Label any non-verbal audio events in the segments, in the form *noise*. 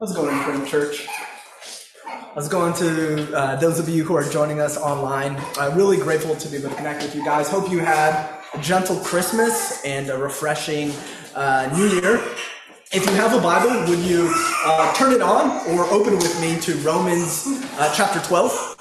How's it going, Spring Church? How's it going to uh, those of you who are joining us online? I'm really grateful to be able to connect with you guys. Hope you had a gentle Christmas and a refreshing uh, New Year. If you have a Bible, would you uh, turn it on or open with me to Romans uh, chapter 12?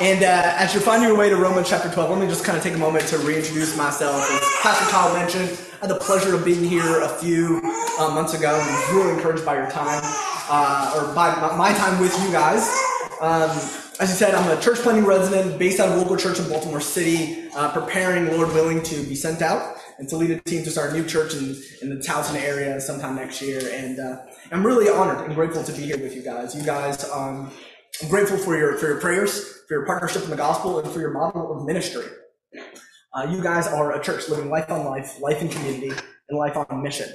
And uh, as you're finding your way to Romans chapter 12, let me just kind of take a moment to reintroduce myself. As Pastor Kyle mentioned, I had the pleasure of being here a few uh, months ago and was really encouraged by your time, uh, or by my time with you guys. Um, as you said, I'm a church planting resident based out of local church in Baltimore City, uh, preparing, Lord willing, to be sent out and to lead a team to start a new church in, in the Towson area sometime next year. And uh, I'm really honored and grateful to be here with you guys. You guys, um, I'm grateful for your for your prayers, for your partnership in the gospel, and for your model of ministry. Uh, you guys are a church living life on life, life in community, and life on mission.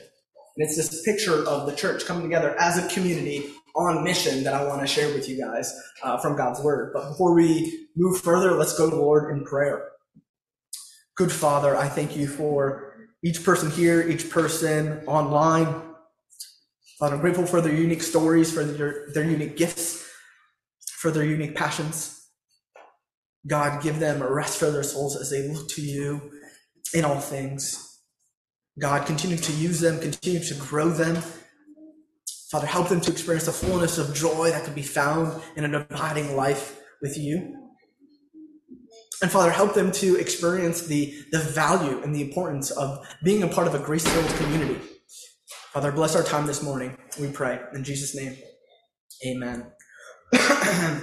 And it's this picture of the church coming together as a community on mission that I want to share with you guys uh, from God's word. But before we move further, let's go to the Lord in prayer. Good Father, I thank you for each person here, each person online. Father, I'm grateful for their unique stories, for their, their unique gifts for their unique passions. God, give them a rest for their souls as they look to you in all things. God, continue to use them, continue to grow them. Father, help them to experience the fullness of joy that can be found in an abiding life with you. And Father, help them to experience the, the value and the importance of being a part of a grace filled community. Father, bless our time this morning, we pray. In Jesus' name, amen. *clears throat*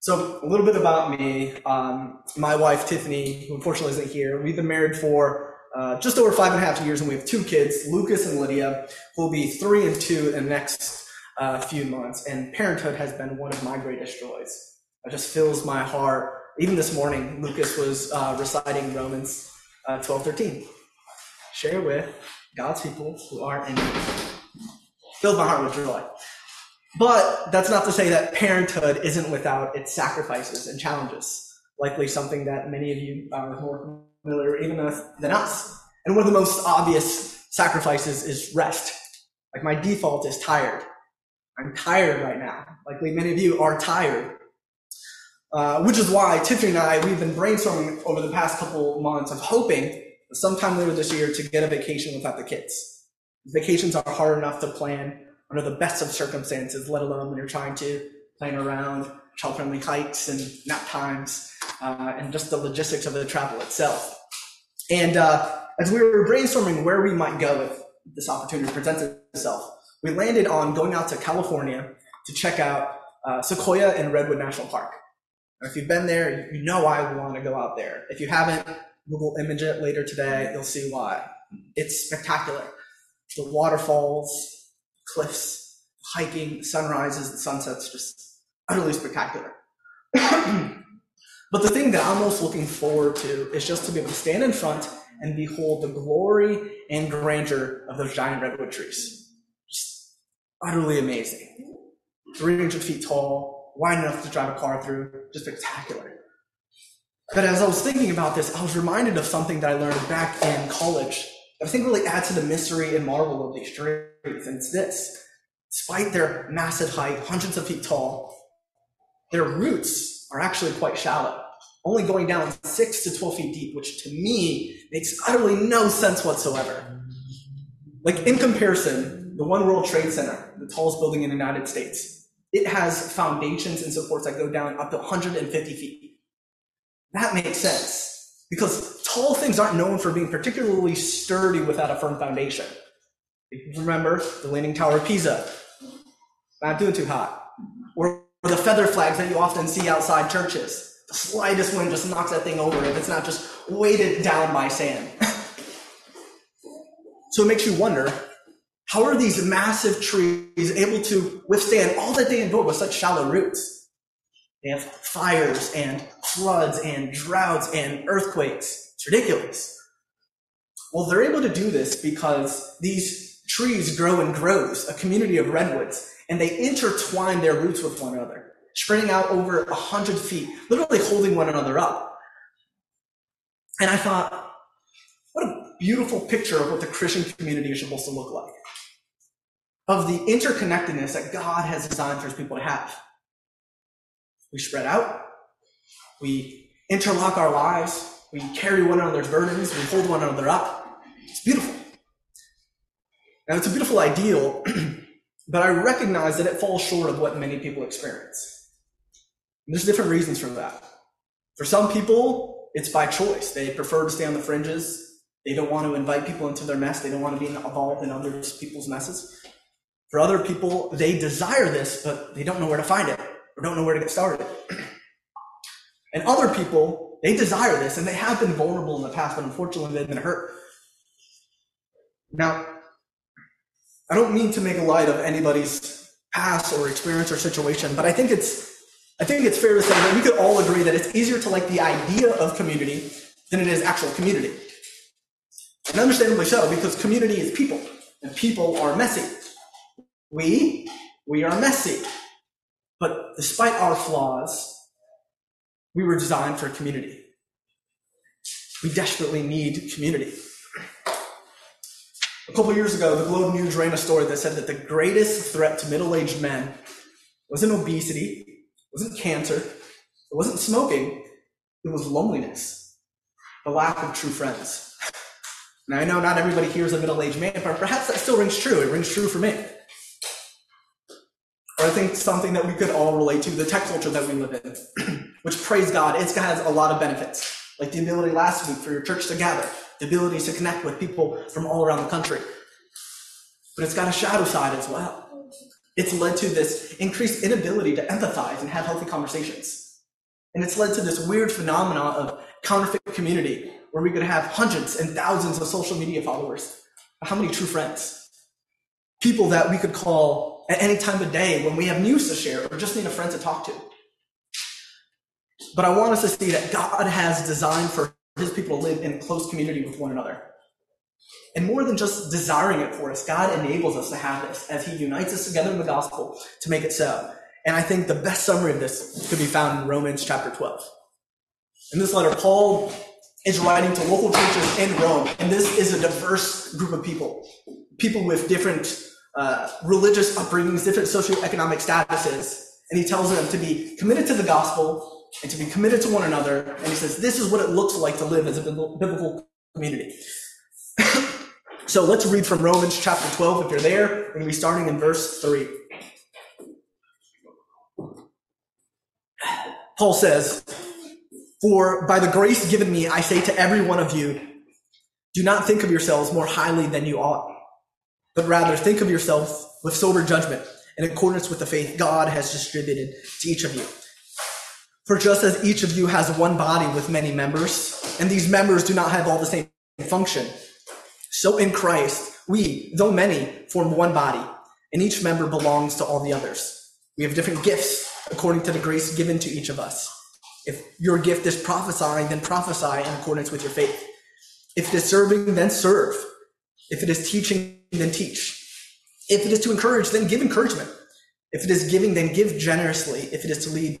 so a little bit about me. Um, my wife Tiffany, who unfortunately isn't here, we've been married for uh, just over five and a half years, and we have two kids, Lucas and Lydia, who will be three and two in the next uh, few months. And parenthood has been one of my greatest joys. It just fills my heart. Even this morning, Lucas was uh, reciting Romans uh, 12, 13. Share with God's people who are in need. Fills my heart with joy. But that's not to say that parenthood isn't without its sacrifices and challenges. Likely something that many of you are more familiar even than us. And one of the most obvious sacrifices is rest. Like my default is tired. I'm tired right now. Likely many of you are tired. Uh, which is why Tiffany and I, we've been brainstorming over the past couple months of hoping sometime later this year to get a vacation without the kids. Vacations are hard enough to plan under the best of circumstances, let alone when you're trying to plan around child-friendly hikes and nap times uh, and just the logistics of the travel itself. And uh, as we were brainstorming where we might go if this opportunity presents itself, we landed on going out to California to check out uh, Sequoia and Redwood National Park. If you've been there, you know I want to go out there. If you haven't, Google image it later today, you'll see why. It's spectacular. The waterfalls, cliffs, hiking, sunrises, and sunsets, just utterly spectacular. *clears throat* but the thing that I'm most looking forward to is just to be able to stand in front and behold the glory and grandeur of those giant redwood trees. Just utterly amazing. 300 feet tall, wide enough to drive a car through, just spectacular. But as I was thinking about this, I was reminded of something that I learned back in college I think really adds to the mystery and marvel of these trees. And it's this despite their massive height, hundreds of feet tall, their roots are actually quite shallow, only going down six to 12 feet deep, which to me makes utterly no sense whatsoever. Like, in comparison, the One World Trade Center, the tallest building in the United States, it has foundations and supports that go down up to 150 feet. That makes sense because tall things aren't known for being particularly sturdy without a firm foundation. Remember the Leaning Tower of Pisa? Not doing too hot. Or the feather flags that you often see outside churches. The slightest wind just knocks that thing over if it's not just weighted down by sand. *laughs* so it makes you wonder how are these massive trees able to withstand all that they endure with such shallow roots? They have fires and floods and droughts and earthquakes. It's ridiculous. Well, they're able to do this because these trees grow in groves, a community of redwoods, and they intertwine their roots with one another, spreading out over a hundred feet, literally holding one another up. And I thought, what a beautiful picture of what the Christian community is supposed to look like. of the interconnectedness that God has designed for his people to have. We spread out, we interlock our lives, we carry one another's burdens, we hold one another up. It's beautiful. Now, it's a beautiful ideal, *clears throat* but I recognize that it falls short of what many people experience. And there's different reasons for that. For some people, it's by choice. They prefer to stay on the fringes. They don't want to invite people into their mess. They don't want to be involved in other people's messes. For other people, they desire this, but they don't know where to find it or don't know where to get started. *clears throat* and other people, they desire this and they have been vulnerable in the past, but unfortunately they've been hurt. Now, I don't mean to make a light of anybody's past or experience or situation, but I think it's I think it's fair to say that we could all agree that it's easier to like the idea of community than it is actual community. And understandably so, because community is people, and people are messy. We, we are messy. But despite our flaws, we were designed for community. We desperately need community. A couple years ago, the Globe News ran a story that said that the greatest threat to middle aged men wasn't obesity, wasn't cancer, it wasn't smoking, it was loneliness, the lack of true friends. Now, I know not everybody here is a middle aged man, but perhaps that still rings true. It rings true for me. Or I think something that we could all relate to the tech culture that we live in, *clears throat* which, praise God, it has a lot of benefits, like the ability last week for your church to gather the ability to connect with people from all around the country. But it's got a shadow side as well. It's led to this increased inability to empathize and have healthy conversations. And it's led to this weird phenomena of counterfeit community where we could have hundreds and thousands of social media followers. But how many true friends? People that we could call at any time of day when we have news to share or just need a friend to talk to. But I want us to see that God has designed for his people live in close community with one another. And more than just desiring it for us, God enables us to have this as He unites us together in the gospel to make it so. And I think the best summary of this could be found in Romans chapter 12. In this letter, Paul is writing to local churches in Rome, and this is a diverse group of people. People with different uh, religious upbringings, different socioeconomic statuses. And he tells them to be committed to the gospel and to be committed to one another. And he says, this is what it looks like to live as a biblical community. *laughs* so let's read from Romans chapter 12. If you're there, we're going to be starting in verse 3. Paul says, For by the grace given me, I say to every one of you, do not think of yourselves more highly than you ought, but rather think of yourselves with sober judgment in accordance with the faith God has distributed to each of you. For just as each of you has one body with many members, and these members do not have all the same function, so in Christ, we, though many, form one body, and each member belongs to all the others. We have different gifts according to the grace given to each of us. If your gift is prophesying, then prophesy in accordance with your faith. If it is serving, then serve. If it is teaching, then teach. If it is to encourage, then give encouragement. If it is giving, then give generously. If it is to lead,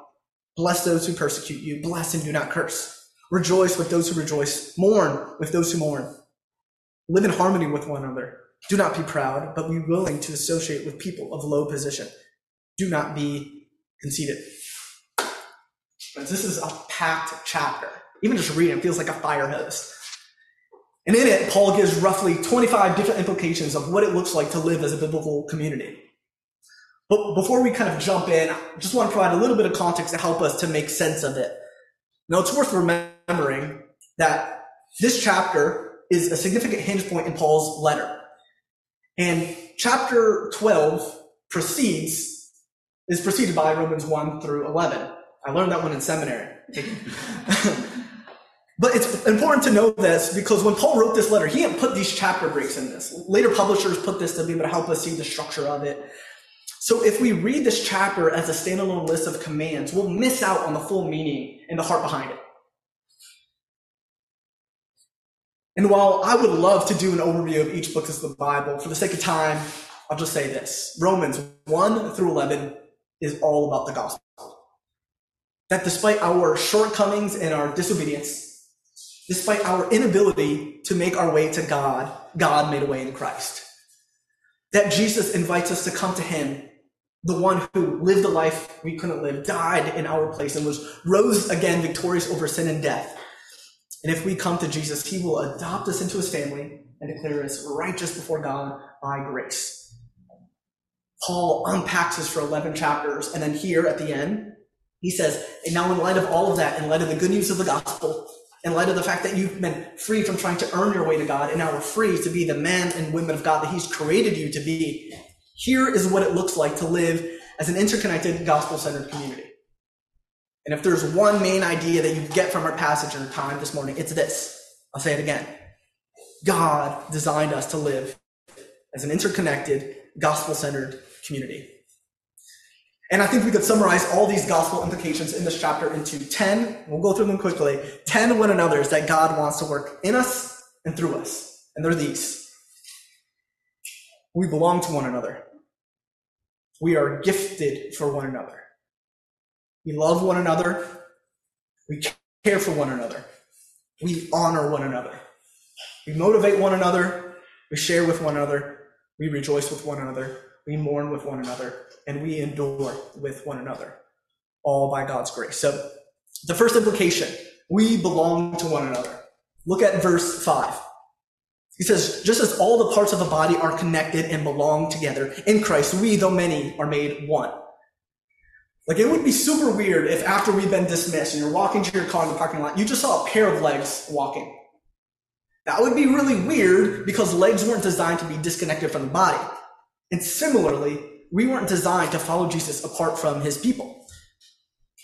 Bless those who persecute you. Bless and do not curse. Rejoice with those who rejoice. Mourn with those who mourn. Live in harmony with one another. Do not be proud, but be willing to associate with people of low position. Do not be conceited. This is a packed chapter. Even just reading it feels like a fire hose. And in it, Paul gives roughly 25 different implications of what it looks like to live as a biblical community. But before we kind of jump in, I just want to provide a little bit of context to help us to make sense of it. Now, it's worth remembering that this chapter is a significant hinge point in Paul's letter. And chapter 12 proceeds, is preceded by Romans 1 through 11. I learned that one in seminary. *laughs* but it's important to know this because when Paul wrote this letter, he didn't put these chapter breaks in this. Later publishers put this to be able to help us see the structure of it. So if we read this chapter as a standalone list of commands, we'll miss out on the full meaning and the heart behind it. And while I would love to do an overview of each book of the Bible, for the sake of time, I'll just say this. Romans 1 through 11 is all about the gospel. That despite our shortcomings and our disobedience, despite our inability to make our way to God, God made a way in Christ. That Jesus invites us to come to Him, the one who lived a life we couldn't live, died in our place, and was rose again victorious over sin and death. And if we come to Jesus, He will adopt us into His family and declare us righteous before God by grace. Paul unpacks this for 11 chapters, and then here at the end, he says, and now in light of all of that, in light of the good news of the gospel, in light of the fact that you've been free from trying to earn your way to God and now we're free to be the men and women of God that He's created you to be, here is what it looks like to live as an interconnected, gospel centered community. And if there's one main idea that you get from our passage and time this morning, it's this. I'll say it again. God designed us to live as an interconnected, gospel centered community. And I think we could summarize all these gospel implications in this chapter into 10, we'll go through them quickly, 10 one another's that God wants to work in us and through us. And they're these. We belong to one another. We are gifted for one another. We love one another. We care for one another. We honor one another. We motivate one another. We share with one another. We rejoice with one another. We mourn with one another and we endure with one another, all by God's grace. So, the first implication we belong to one another. Look at verse 5. He says, just as all the parts of the body are connected and belong together in Christ, we, though many, are made one. Like, it would be super weird if after we've been dismissed and you're walking to your car in the parking lot, you just saw a pair of legs walking. That would be really weird because legs weren't designed to be disconnected from the body. And similarly, we weren't designed to follow Jesus apart from his people.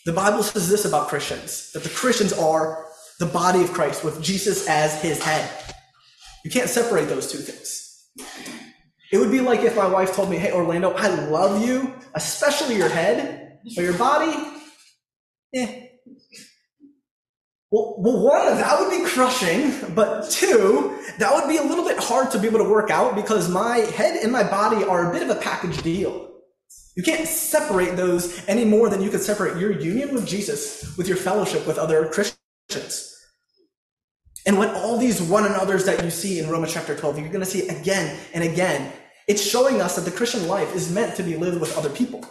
The Bible says this about Christians that the Christians are the body of Christ with Jesus as his head. You can't separate those two things. It would be like if my wife told me, Hey, Orlando, I love you, especially your head, but your body, eh. Well, well, one, that would be crushing, but two, that would be a little bit hard to be able to work out because my head and my body are a bit of a package deal. You can't separate those any more than you could separate your union with Jesus with your fellowship with other Christians. And what all these one another's that you see in Romans chapter 12, you're going to see again and again. It's showing us that the Christian life is meant to be lived with other people.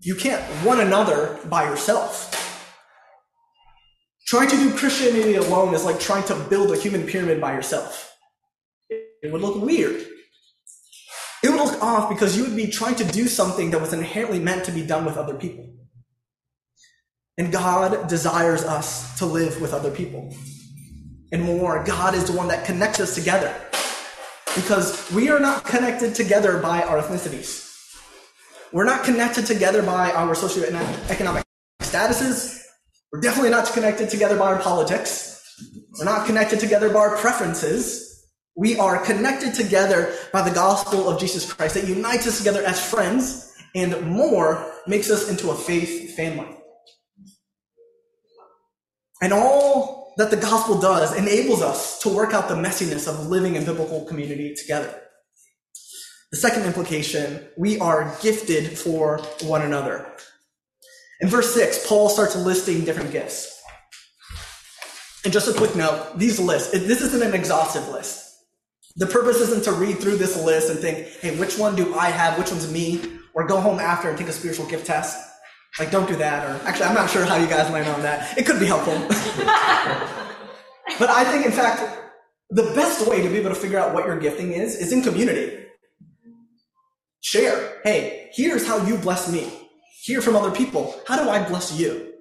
You can't one another by yourself. Trying to do Christianity alone is like trying to build a human pyramid by yourself. It would look weird. It would look off because you would be trying to do something that was inherently meant to be done with other people. And God desires us to live with other people. And more, God is the one that connects us together. Because we are not connected together by our ethnicities. We're not connected together by our socioeconomic statuses. We're definitely not connected together by our politics. We're not connected together by our preferences. We are connected together by the gospel of Jesus Christ that unites us together as friends and more makes us into a faith family. And all that the gospel does enables us to work out the messiness of living in biblical community together. The second implication, we are gifted for one another. In verse 6, Paul starts listing different gifts. And just a quick note, these lists, this isn't an exhaustive list. The purpose isn't to read through this list and think, hey, which one do I have? Which one's me? Or go home after and take a spiritual gift test. Like, don't do that. Or actually, I'm not sure how you guys land on that. It could be helpful. but I think, in fact, the best way to be able to figure out what your gifting is is in community. Share. Hey, here's how you bless me hear from other people. How do I bless you?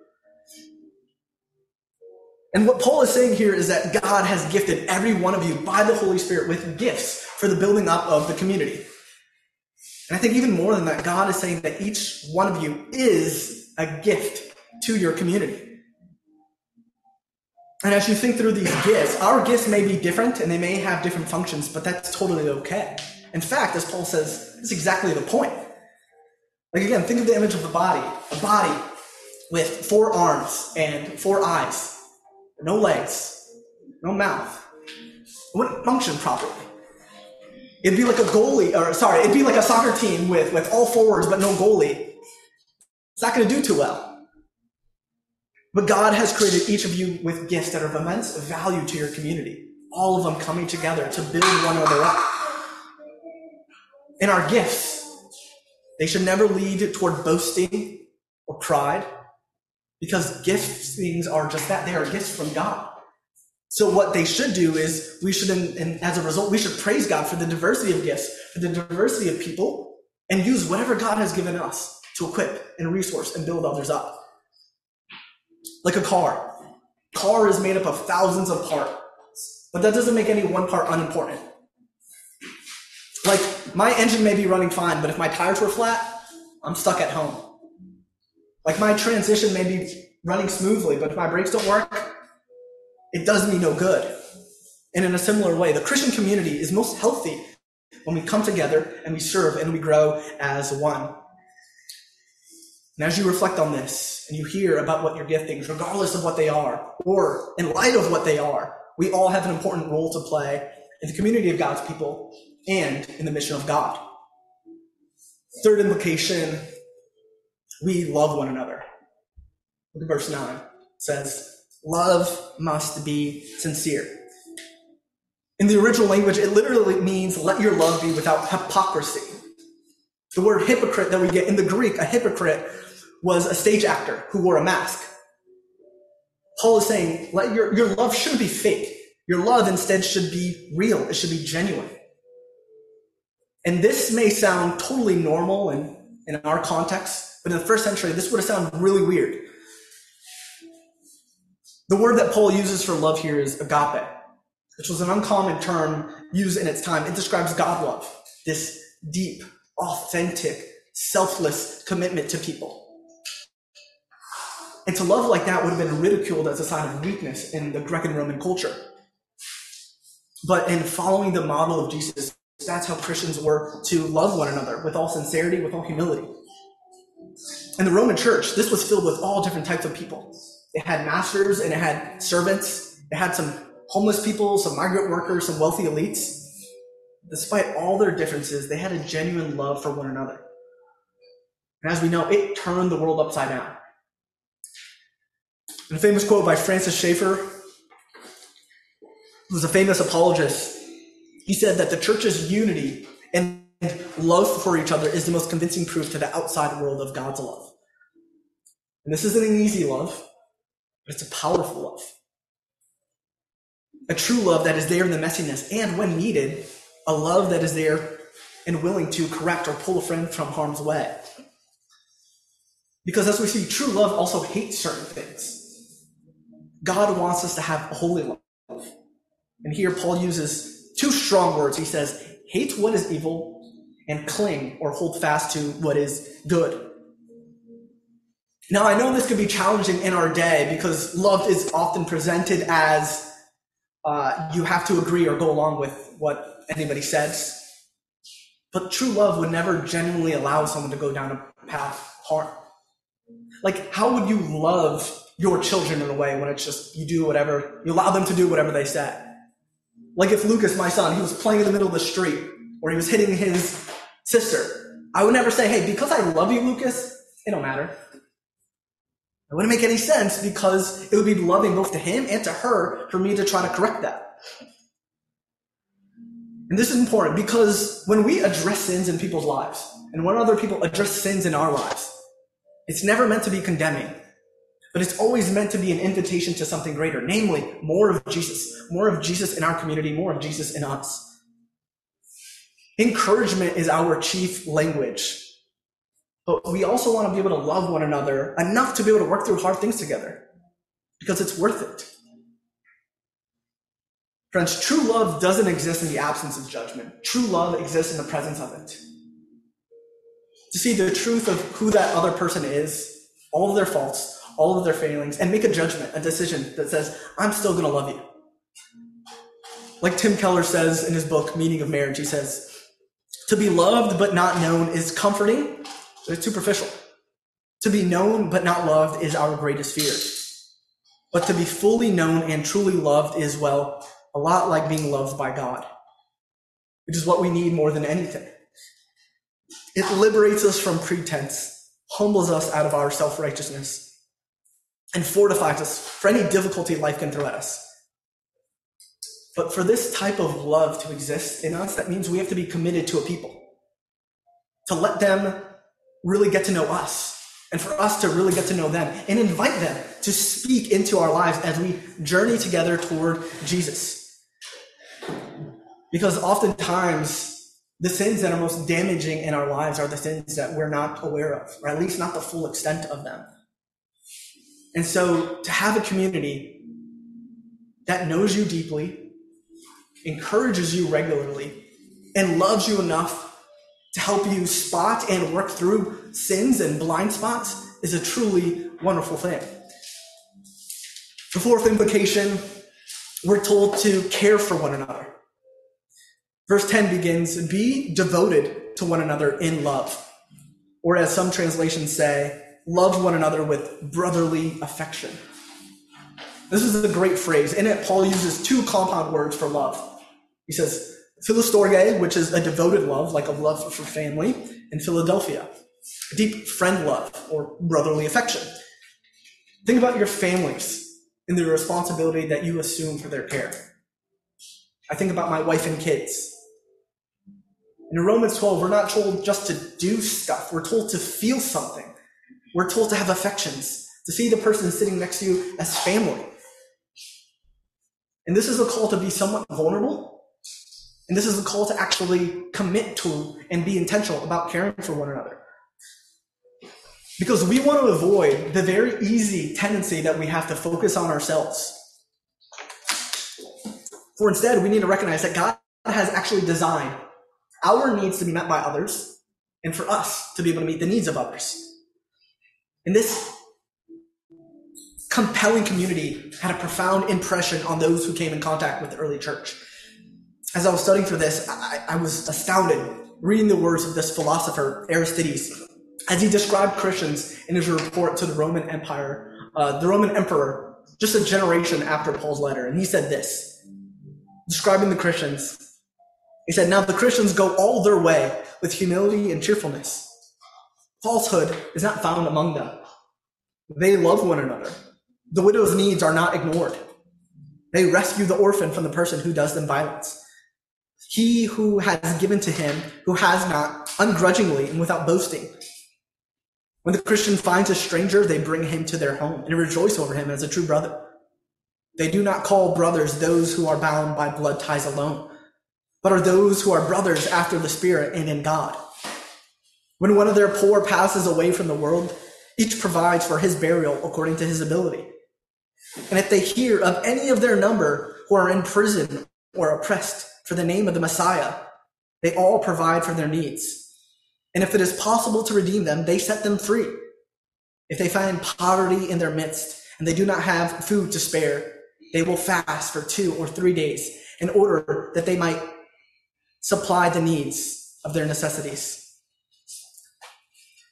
And what Paul is saying here is that God has gifted every one of you by the Holy Spirit with gifts for the building up of the community. And I think even more than that, God is saying that each one of you is a gift to your community. And as you think through these gifts, our gifts may be different and they may have different functions, but that's totally okay. In fact, as Paul says, it's exactly the point. Like again, think of the image of the body. A body with four arms and four eyes, no legs, no mouth. It wouldn't function properly. It'd be like a goalie, or sorry, it'd be like a soccer team with, with all forwards but no goalie. It's not going to do too well. But God has created each of you with gifts that are of immense value to your community. All of them coming together to build one another up. And our gifts, they should never lead toward boasting or pride because gifts things are just that. They are gifts from God. So what they should do is we should, and as a result, we should praise God for the diversity of gifts, for the diversity of people, and use whatever God has given us to equip and resource and build others up. Like a car. Car is made up of thousands of parts, but that doesn't make any one part unimportant. Like my engine may be running fine, but if my tires were flat, I'm stuck at home. Like my transition may be running smoothly, but if my brakes don't work, it does me no good. And in a similar way, the Christian community is most healthy when we come together and we serve and we grow as one. And as you reflect on this and you hear about what your giftings, regardless of what they are, or in light of what they are, we all have an important role to play in the community of God's people and in the mission of God. Third implication, we love one another. Look at verse 9. It says, Love must be sincere. In the original language, it literally means let your love be without hypocrisy. The word hypocrite that we get in the Greek, a hypocrite, was a stage actor who wore a mask. Paul is saying, let your, your love shouldn't be fake. Your love instead should be real. It should be genuine. And this may sound totally normal in, in our context, but in the first century, this would have sounded really weird. The word that Paul uses for love here is agape, which was an uncommon term used in its time. It describes God love, this deep, authentic, selfless commitment to people. And to love like that would have been ridiculed as a sign of weakness in the Greek and Roman culture. But in following the model of Jesus, that's how Christians were to love one another with all sincerity, with all humility. In the Roman church, this was filled with all different types of people. It had masters and it had servants. It had some homeless people, some migrant workers, some wealthy elites. Despite all their differences, they had a genuine love for one another. And as we know, it turned the world upside down. In a famous quote by Francis Schaeffer, who was a famous apologist, he said that the church's unity and love for each other is the most convincing proof to the outside world of God's love. And this isn't an easy love. But it's a powerful love. A true love that is there in the messiness, and when needed, a love that is there and willing to correct or pull a friend from harm's way. Because as we see, true love also hates certain things. God wants us to have a holy love. And here Paul uses two strong words. He says, hate what is evil and cling or hold fast to what is good. Now, I know this could be challenging in our day because love is often presented as uh, you have to agree or go along with what anybody says. But true love would never genuinely allow someone to go down a path harm. Like, how would you love your children in a way when it's just you do whatever, you allow them to do whatever they say? Like if Lucas, my son, he was playing in the middle of the street or he was hitting his sister, I would never say, hey, because I love you, Lucas, it don't matter. It wouldn't make any sense because it would be loving both to him and to her for me to try to correct that. And this is important because when we address sins in people's lives, and when other people address sins in our lives, it's never meant to be condemning, but it's always meant to be an invitation to something greater, namely more of Jesus, more of Jesus in our community, more of Jesus in us. Encouragement is our chief language but we also want to be able to love one another enough to be able to work through hard things together because it's worth it. Friends, true love doesn't exist in the absence of judgment. True love exists in the presence of it. To see the truth of who that other person is, all of their faults, all of their failings, and make a judgment, a decision that says, I'm still going to love you. Like Tim Keller says in his book, Meaning of Marriage, he says, To be loved but not known is comforting It's superficial. To be known but not loved is our greatest fear. But to be fully known and truly loved is, well, a lot like being loved by God, which is what we need more than anything. It liberates us from pretense, humbles us out of our self righteousness, and fortifies us for any difficulty life can throw at us. But for this type of love to exist in us, that means we have to be committed to a people, to let them really get to know us, and for us to really get to know them, and invite them to speak into our lives as we journey together toward Jesus. Because oftentimes, the sins that are most damaging in our lives are the sins that we're not aware of, or at least not the full extent of them. And so to have a community that knows you deeply, encourages you regularly, and loves you enough to help you spot and work through sins and blind spots is a truly wonderful thing. The fourth implication, we're told to care for one another. Verse 10 begins, be devoted to one another in love. Or as some translations say, love one another with brotherly affection. This is a great phrase. In it, Paul uses two compound words for love. He says, Philostorge, which is a devoted love, like a love for family, and Philadelphia, a deep friend love or brotherly affection. Think about your families and the responsibility that you assume for their care. I think about my wife and kids. In Romans 12, we're not told just to do stuff, we're told to feel something. We're told to have affections, to see the person sitting next to you as family. And this is a call to be somewhat vulnerable. And this is a call to actually commit to and be intentional about caring for one another. Because we want to avoid the very easy tendency that we have to focus on ourselves. For instead, we need to recognize that God has actually designed our needs to be met by others and for us to be able to meet the needs of others. And this compelling community had a profound impression on those who came in contact with the early church. As I was studying for this, I, I was astounded reading the words of this philosopher, Aristides, as he described Christians in his report to the Roman Empire, uh, the Roman emperor, just a generation after Paul's letter. And he said this, describing the Christians. He said, Now the Christians go all their way with humility and cheerfulness Falsehood is not found among them. They love one another. The widow's needs are not ignored. They rescue the orphan from the person who does them violence. He who has given to him who has not, ungrudgingly and without boasting. When the Christian finds a stranger, they bring him to their home and rejoice over him as a true brother. They do not call brothers those who are bound by blood ties alone, but are those who are brothers after the Spirit and in God. When one of their poor passes away from the world, each provides for his burial according to his ability. And if they hear of any of their number who are in prison or oppressed for the name of the Messiah, they all provide for their needs. And if it is possible to redeem them, they set them free. If they find poverty in their midst and they do not have food to spare, they will fast for two or three days in order that they might supply the needs of their necessities.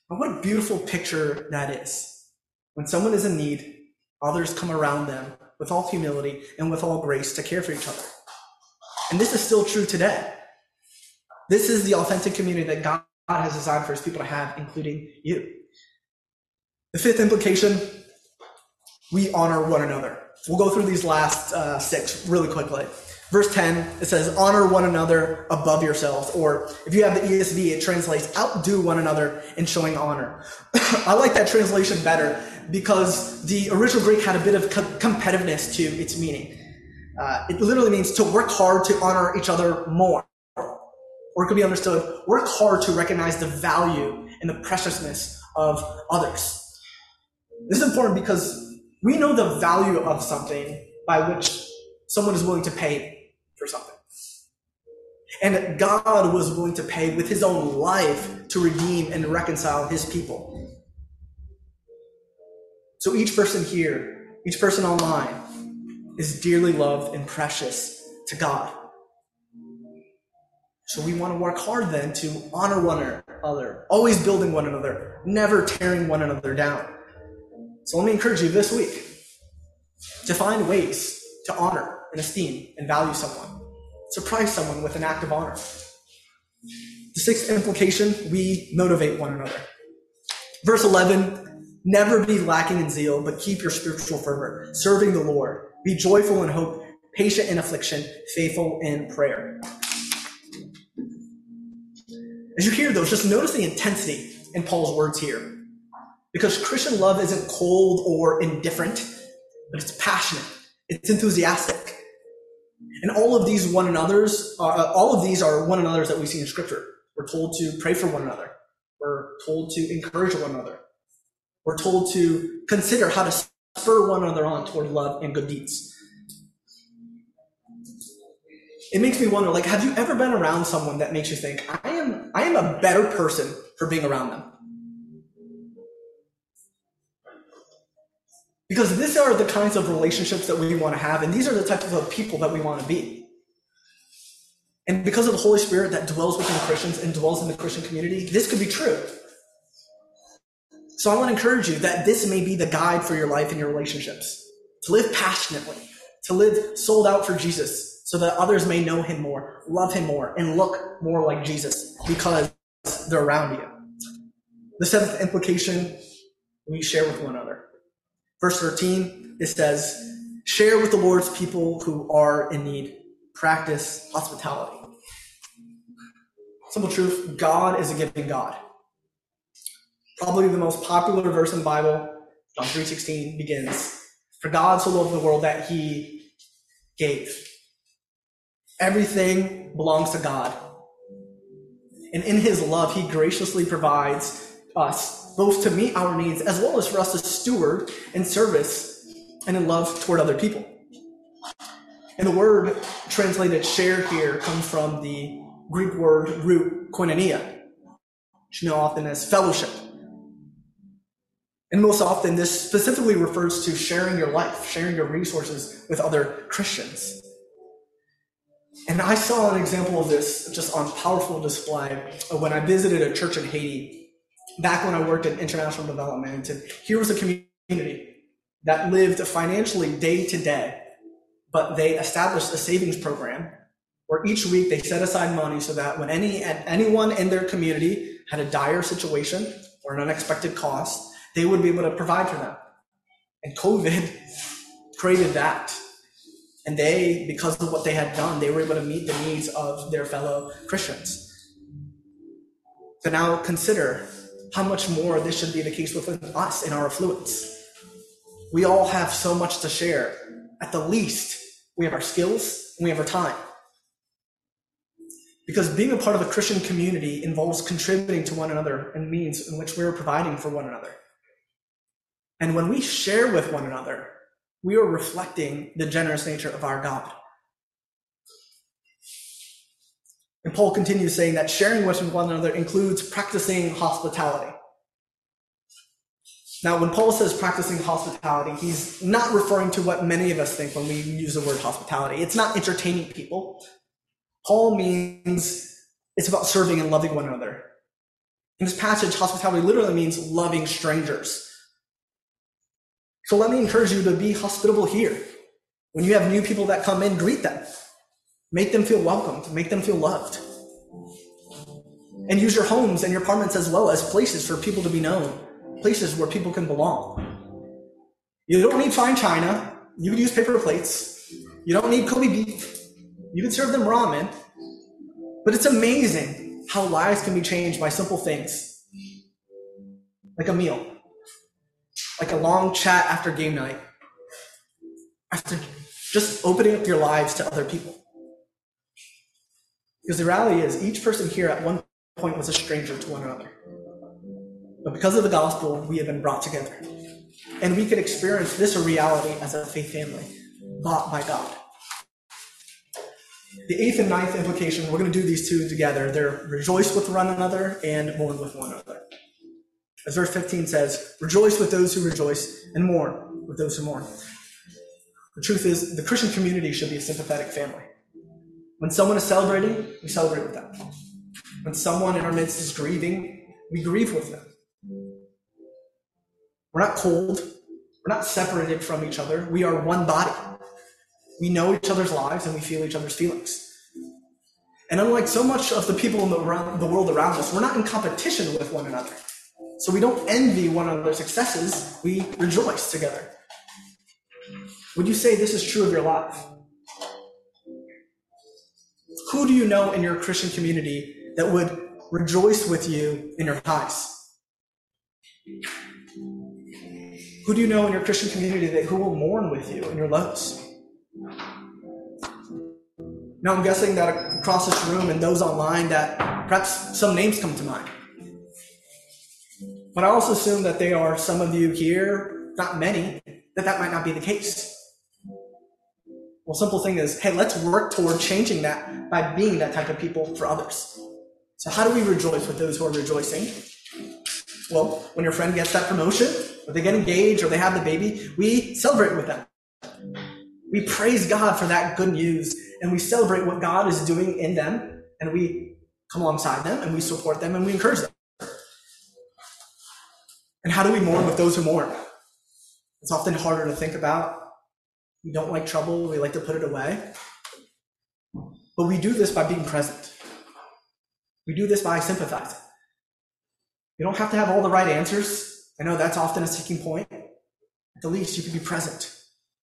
And what a beautiful picture that is. When someone is in need, others come around them with all humility and with all grace to care for each other. And this is still true today. This is the authentic community that God has designed for his people to have, including you. The fifth implication we honor one another. We'll go through these last uh, six really quickly. Verse 10, it says, honor one another above yourselves. Or if you have the ESV, it translates, outdo one another in showing honor. *laughs* I like that translation better because the original Greek had a bit of co- competitiveness to its meaning. Uh, it literally means to work hard to honor each other more. Or it could be understood, work hard to recognize the value and the preciousness of others. This is important because we know the value of something by which someone is willing to pay for something. And God was willing to pay with his own life to redeem and reconcile his people. So each person here, each person online, is dearly loved and precious to God. So we want to work hard then to honor one another, always building one another, never tearing one another down. So let me encourage you this week to find ways to honor and esteem and value someone. Surprise someone with an act of honor. The sixth implication, we motivate one another. Verse 11, never be lacking in zeal, but keep your spiritual fervor, serving the Lord. Be joyful in hope, patient in affliction, faithful in prayer. As you hear those, just notice the intensity in Paul's words here. Because Christian love isn't cold or indifferent, but it's passionate, it's enthusiastic. And all of these one another's, uh, all of these are one another's that we see in Scripture. We're told to pray for one another. We're told to encourage one another. We're told to consider how to spur one another on toward love and good deeds. It makes me wonder, like, have you ever been around someone that makes you think, I am, I am a better person for being around them? Because these are the kinds of relationships that we want to have, and these are the types of people that we want to be. And because of the Holy Spirit that dwells within Christians and dwells in the Christian community, this could be true. So I want to encourage you that this may be the guide for your life and your relationships. To live passionately, to live sold out for Jesus, so that others may know him more, love him more, and look more like Jesus because they're around you. The seventh implication we share with one another. Verse 13, it says, Share with the Lord's people who are in need. Practice hospitality. Simple truth God is a giving God. Probably the most popular verse in the Bible, John 3.16, begins, For God so loved the world that he gave. Everything belongs to God. And in his love, he graciously provides us both to meet our needs as well as for us to steward in service and in love toward other people. And the word translated share here comes from the Greek word root koinonia, which you know often as fellowship. And most often, this specifically refers to sharing your life, sharing your resources with other Christians. And I saw an example of this just on powerful display when I visited a church in Haiti back when I worked in international development, and here was a community that lived financially day to day, but they established a savings program where each week they set aside money so that when any anyone in their community had a dire situation or an unexpected cost, they would be able to provide for them. And COVID *laughs* created that. And they, because of what they had done, they were able to meet the needs of their fellow Christians. So now consider how much more this should be the case within us in our affluence. We all have so much to share. At the least, we have our skills and we have our time. Because being a part of a Christian community involves contributing to one another in means in which we're providing for one another. And when we share with one another, we are reflecting the generous nature of our God. And Paul continues saying that sharing with one another includes practicing hospitality. Now, when Paul says practicing hospitality, he's not referring to what many of us think when we use the word hospitality. It's not entertaining people. Paul means it's about serving and loving one another. In this passage, hospitality literally means loving strangers. So let me encourage you to be hospitable here. When you have new people that come in, greet them. Make them feel welcomed, make them feel loved. And use your homes and your apartments as well as places for people to be known, places where people can belong. You don't need fine china. You can use paper plates. You don't need Kobe beef. You can serve them ramen. But it's amazing how lives can be changed by simple things like a meal, like a long chat after game night, after just opening up your lives to other people. Because the reality is, each person here at one point was a stranger to one another. But because of the gospel, we have been brought together. And we can experience this reality as a faith family, bought by God. The eighth and ninth implication, we're going to do these two together. They're rejoice with one another and mourn with one another. As verse 15 says, rejoice with those who rejoice and mourn with those who mourn. The truth is, the Christian community should be a sympathetic family. When someone is celebrating, we celebrate with them. When someone in our midst is grieving, we grieve with them. We're not cold. We're not separated from each other. We are one body. We know each other's lives and we feel each other's feelings. And unlike so much of the people in the, world around us, we're not in competition with one another. So we don't envy one another's successes, we rejoice together. Would you say this is true of your life? Who do you know in your Christian community that would rejoice with you in your highs? Who do you know in your Christian community that who will mourn with you in your lows? Now I'm guessing that across this room and those online that perhaps some names come to mind. But I also assume that there are some of you here, not many, that that might not be the case. Well, simple thing is, hey, let's work toward changing that by being that type of people for others. So how do we rejoice with those who are rejoicing? Well, when your friend gets that promotion, or they get engaged, or they have the baby, we celebrate with them. We praise God for that good news, and we celebrate what God is doing in them, and we come alongside them, and we support them, and we encourage them. And how do we mourn with those who mourn? It's often harder to think about. We don't like trouble, we like to put it away. But we do this by being present. We do this by sympathizing. You don't have to have all the right answers. I know that's often a sticking point. At the least, you can be present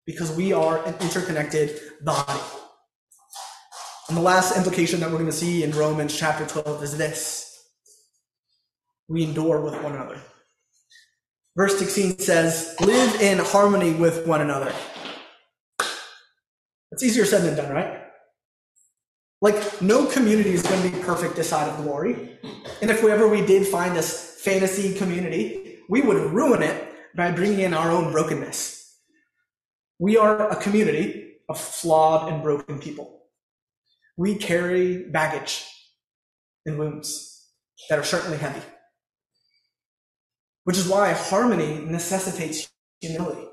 because we are an interconnected body. And the last implication that we're going to see in Romans chapter 12 is this we endure with one another. Verse 16 says, Live in harmony with one another. It's easier said than done, right? Like, no community is going to be perfect this side of glory. And if we ever we did find this fantasy community, we would ruin it by bringing in our own brokenness. We are a community of flawed and broken people. We carry baggage and wounds that are certainly heavy which is why harmony necessitates humility.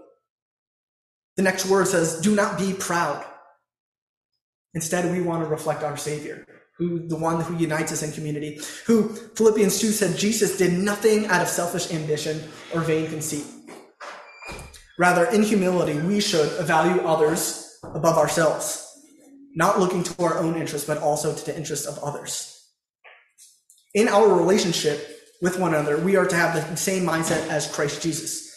The next word says, do not be proud. Instead, we want to reflect our Savior, who the one who unites us in community, who Philippians 2 said Jesus did nothing out of selfish ambition or vain conceit. Rather, in humility, we should value others above ourselves, not looking to our own interests, but also to the interests of others. In our relationship, with one another, we are to have the same mindset as Christ Jesus,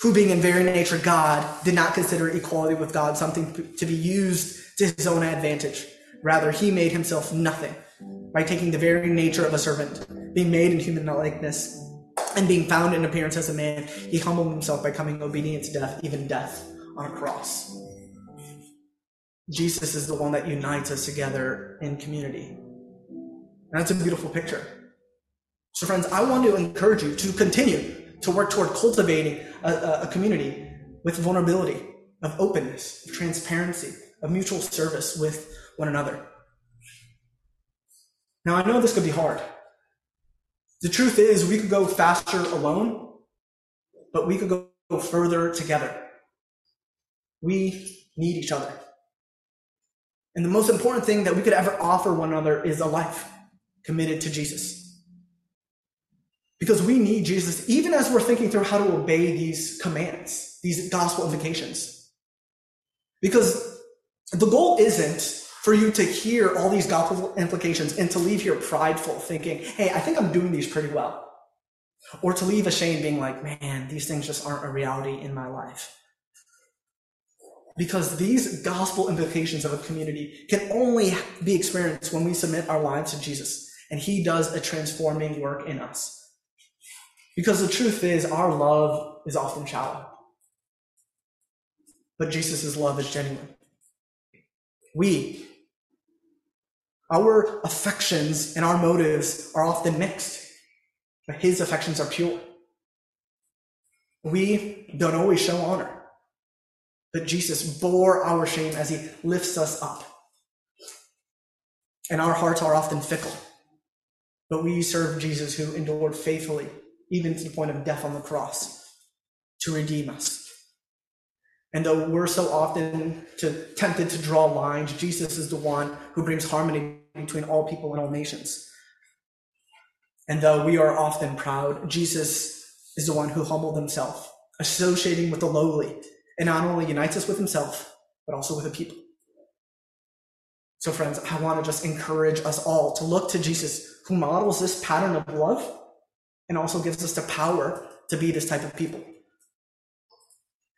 who, being in very nature God, did not consider equality with God something to be used to his own advantage. Rather, he made himself nothing by taking the very nature of a servant, being made in human likeness, and being found in appearance as a man. He humbled himself by coming obedient to death, even death on a cross. Jesus is the one that unites us together in community. And that's a beautiful picture. So, friends, I want to encourage you to continue to work toward cultivating a, a, community with vulnerability, of openness, of transparency, of mutual service with one another. Now, I know this could be hard. The truth is, we could go faster alone, but we could go further together. We need each other. And the most important thing that we could ever offer one another is a life committed to Jesus. Because we need Jesus, even as we're thinking through how to obey these commands, these gospel invocations. Because the goal isn't for you to hear all these gospel implications and to leave here prideful, thinking, hey, I think I'm doing these pretty well. Or to leave ashamed, being like, man, these things just aren't a reality in my life. Because these gospel implications of a community can only be experienced when we submit our lives to Jesus and he does a transforming work in us. Because the truth is, our love is often shallow. But Jesus' love is genuine. We, our affections and our motives are often mixed, but his affections are pure. We don't always show honor, but Jesus bore our shame as he lifts us up. And our hearts are often fickle, but we serve Jesus who endured faithfully even to the point of death on the cross, to redeem us. And though we're so often to, tempted to draw lines, Jesus is the one who brings harmony between all people and all nations And though we are often proud, Jesus is the one who humbled himself, associating with the lowly, and not only unites us with himself, but also with the people. So, friends, I want to just encourage us all to look to Jesus, who models this pattern of love and also gives us the power to be this type of people.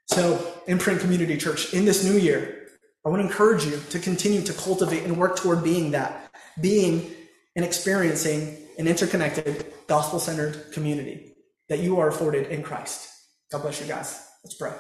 So, Imprint Community Church, in this new year, I want to encourage you to continue to cultivate and work toward being that, being and experiencing an interconnected, gospel centered community that you are afforded in Christ. God bless you guys. Let's pray.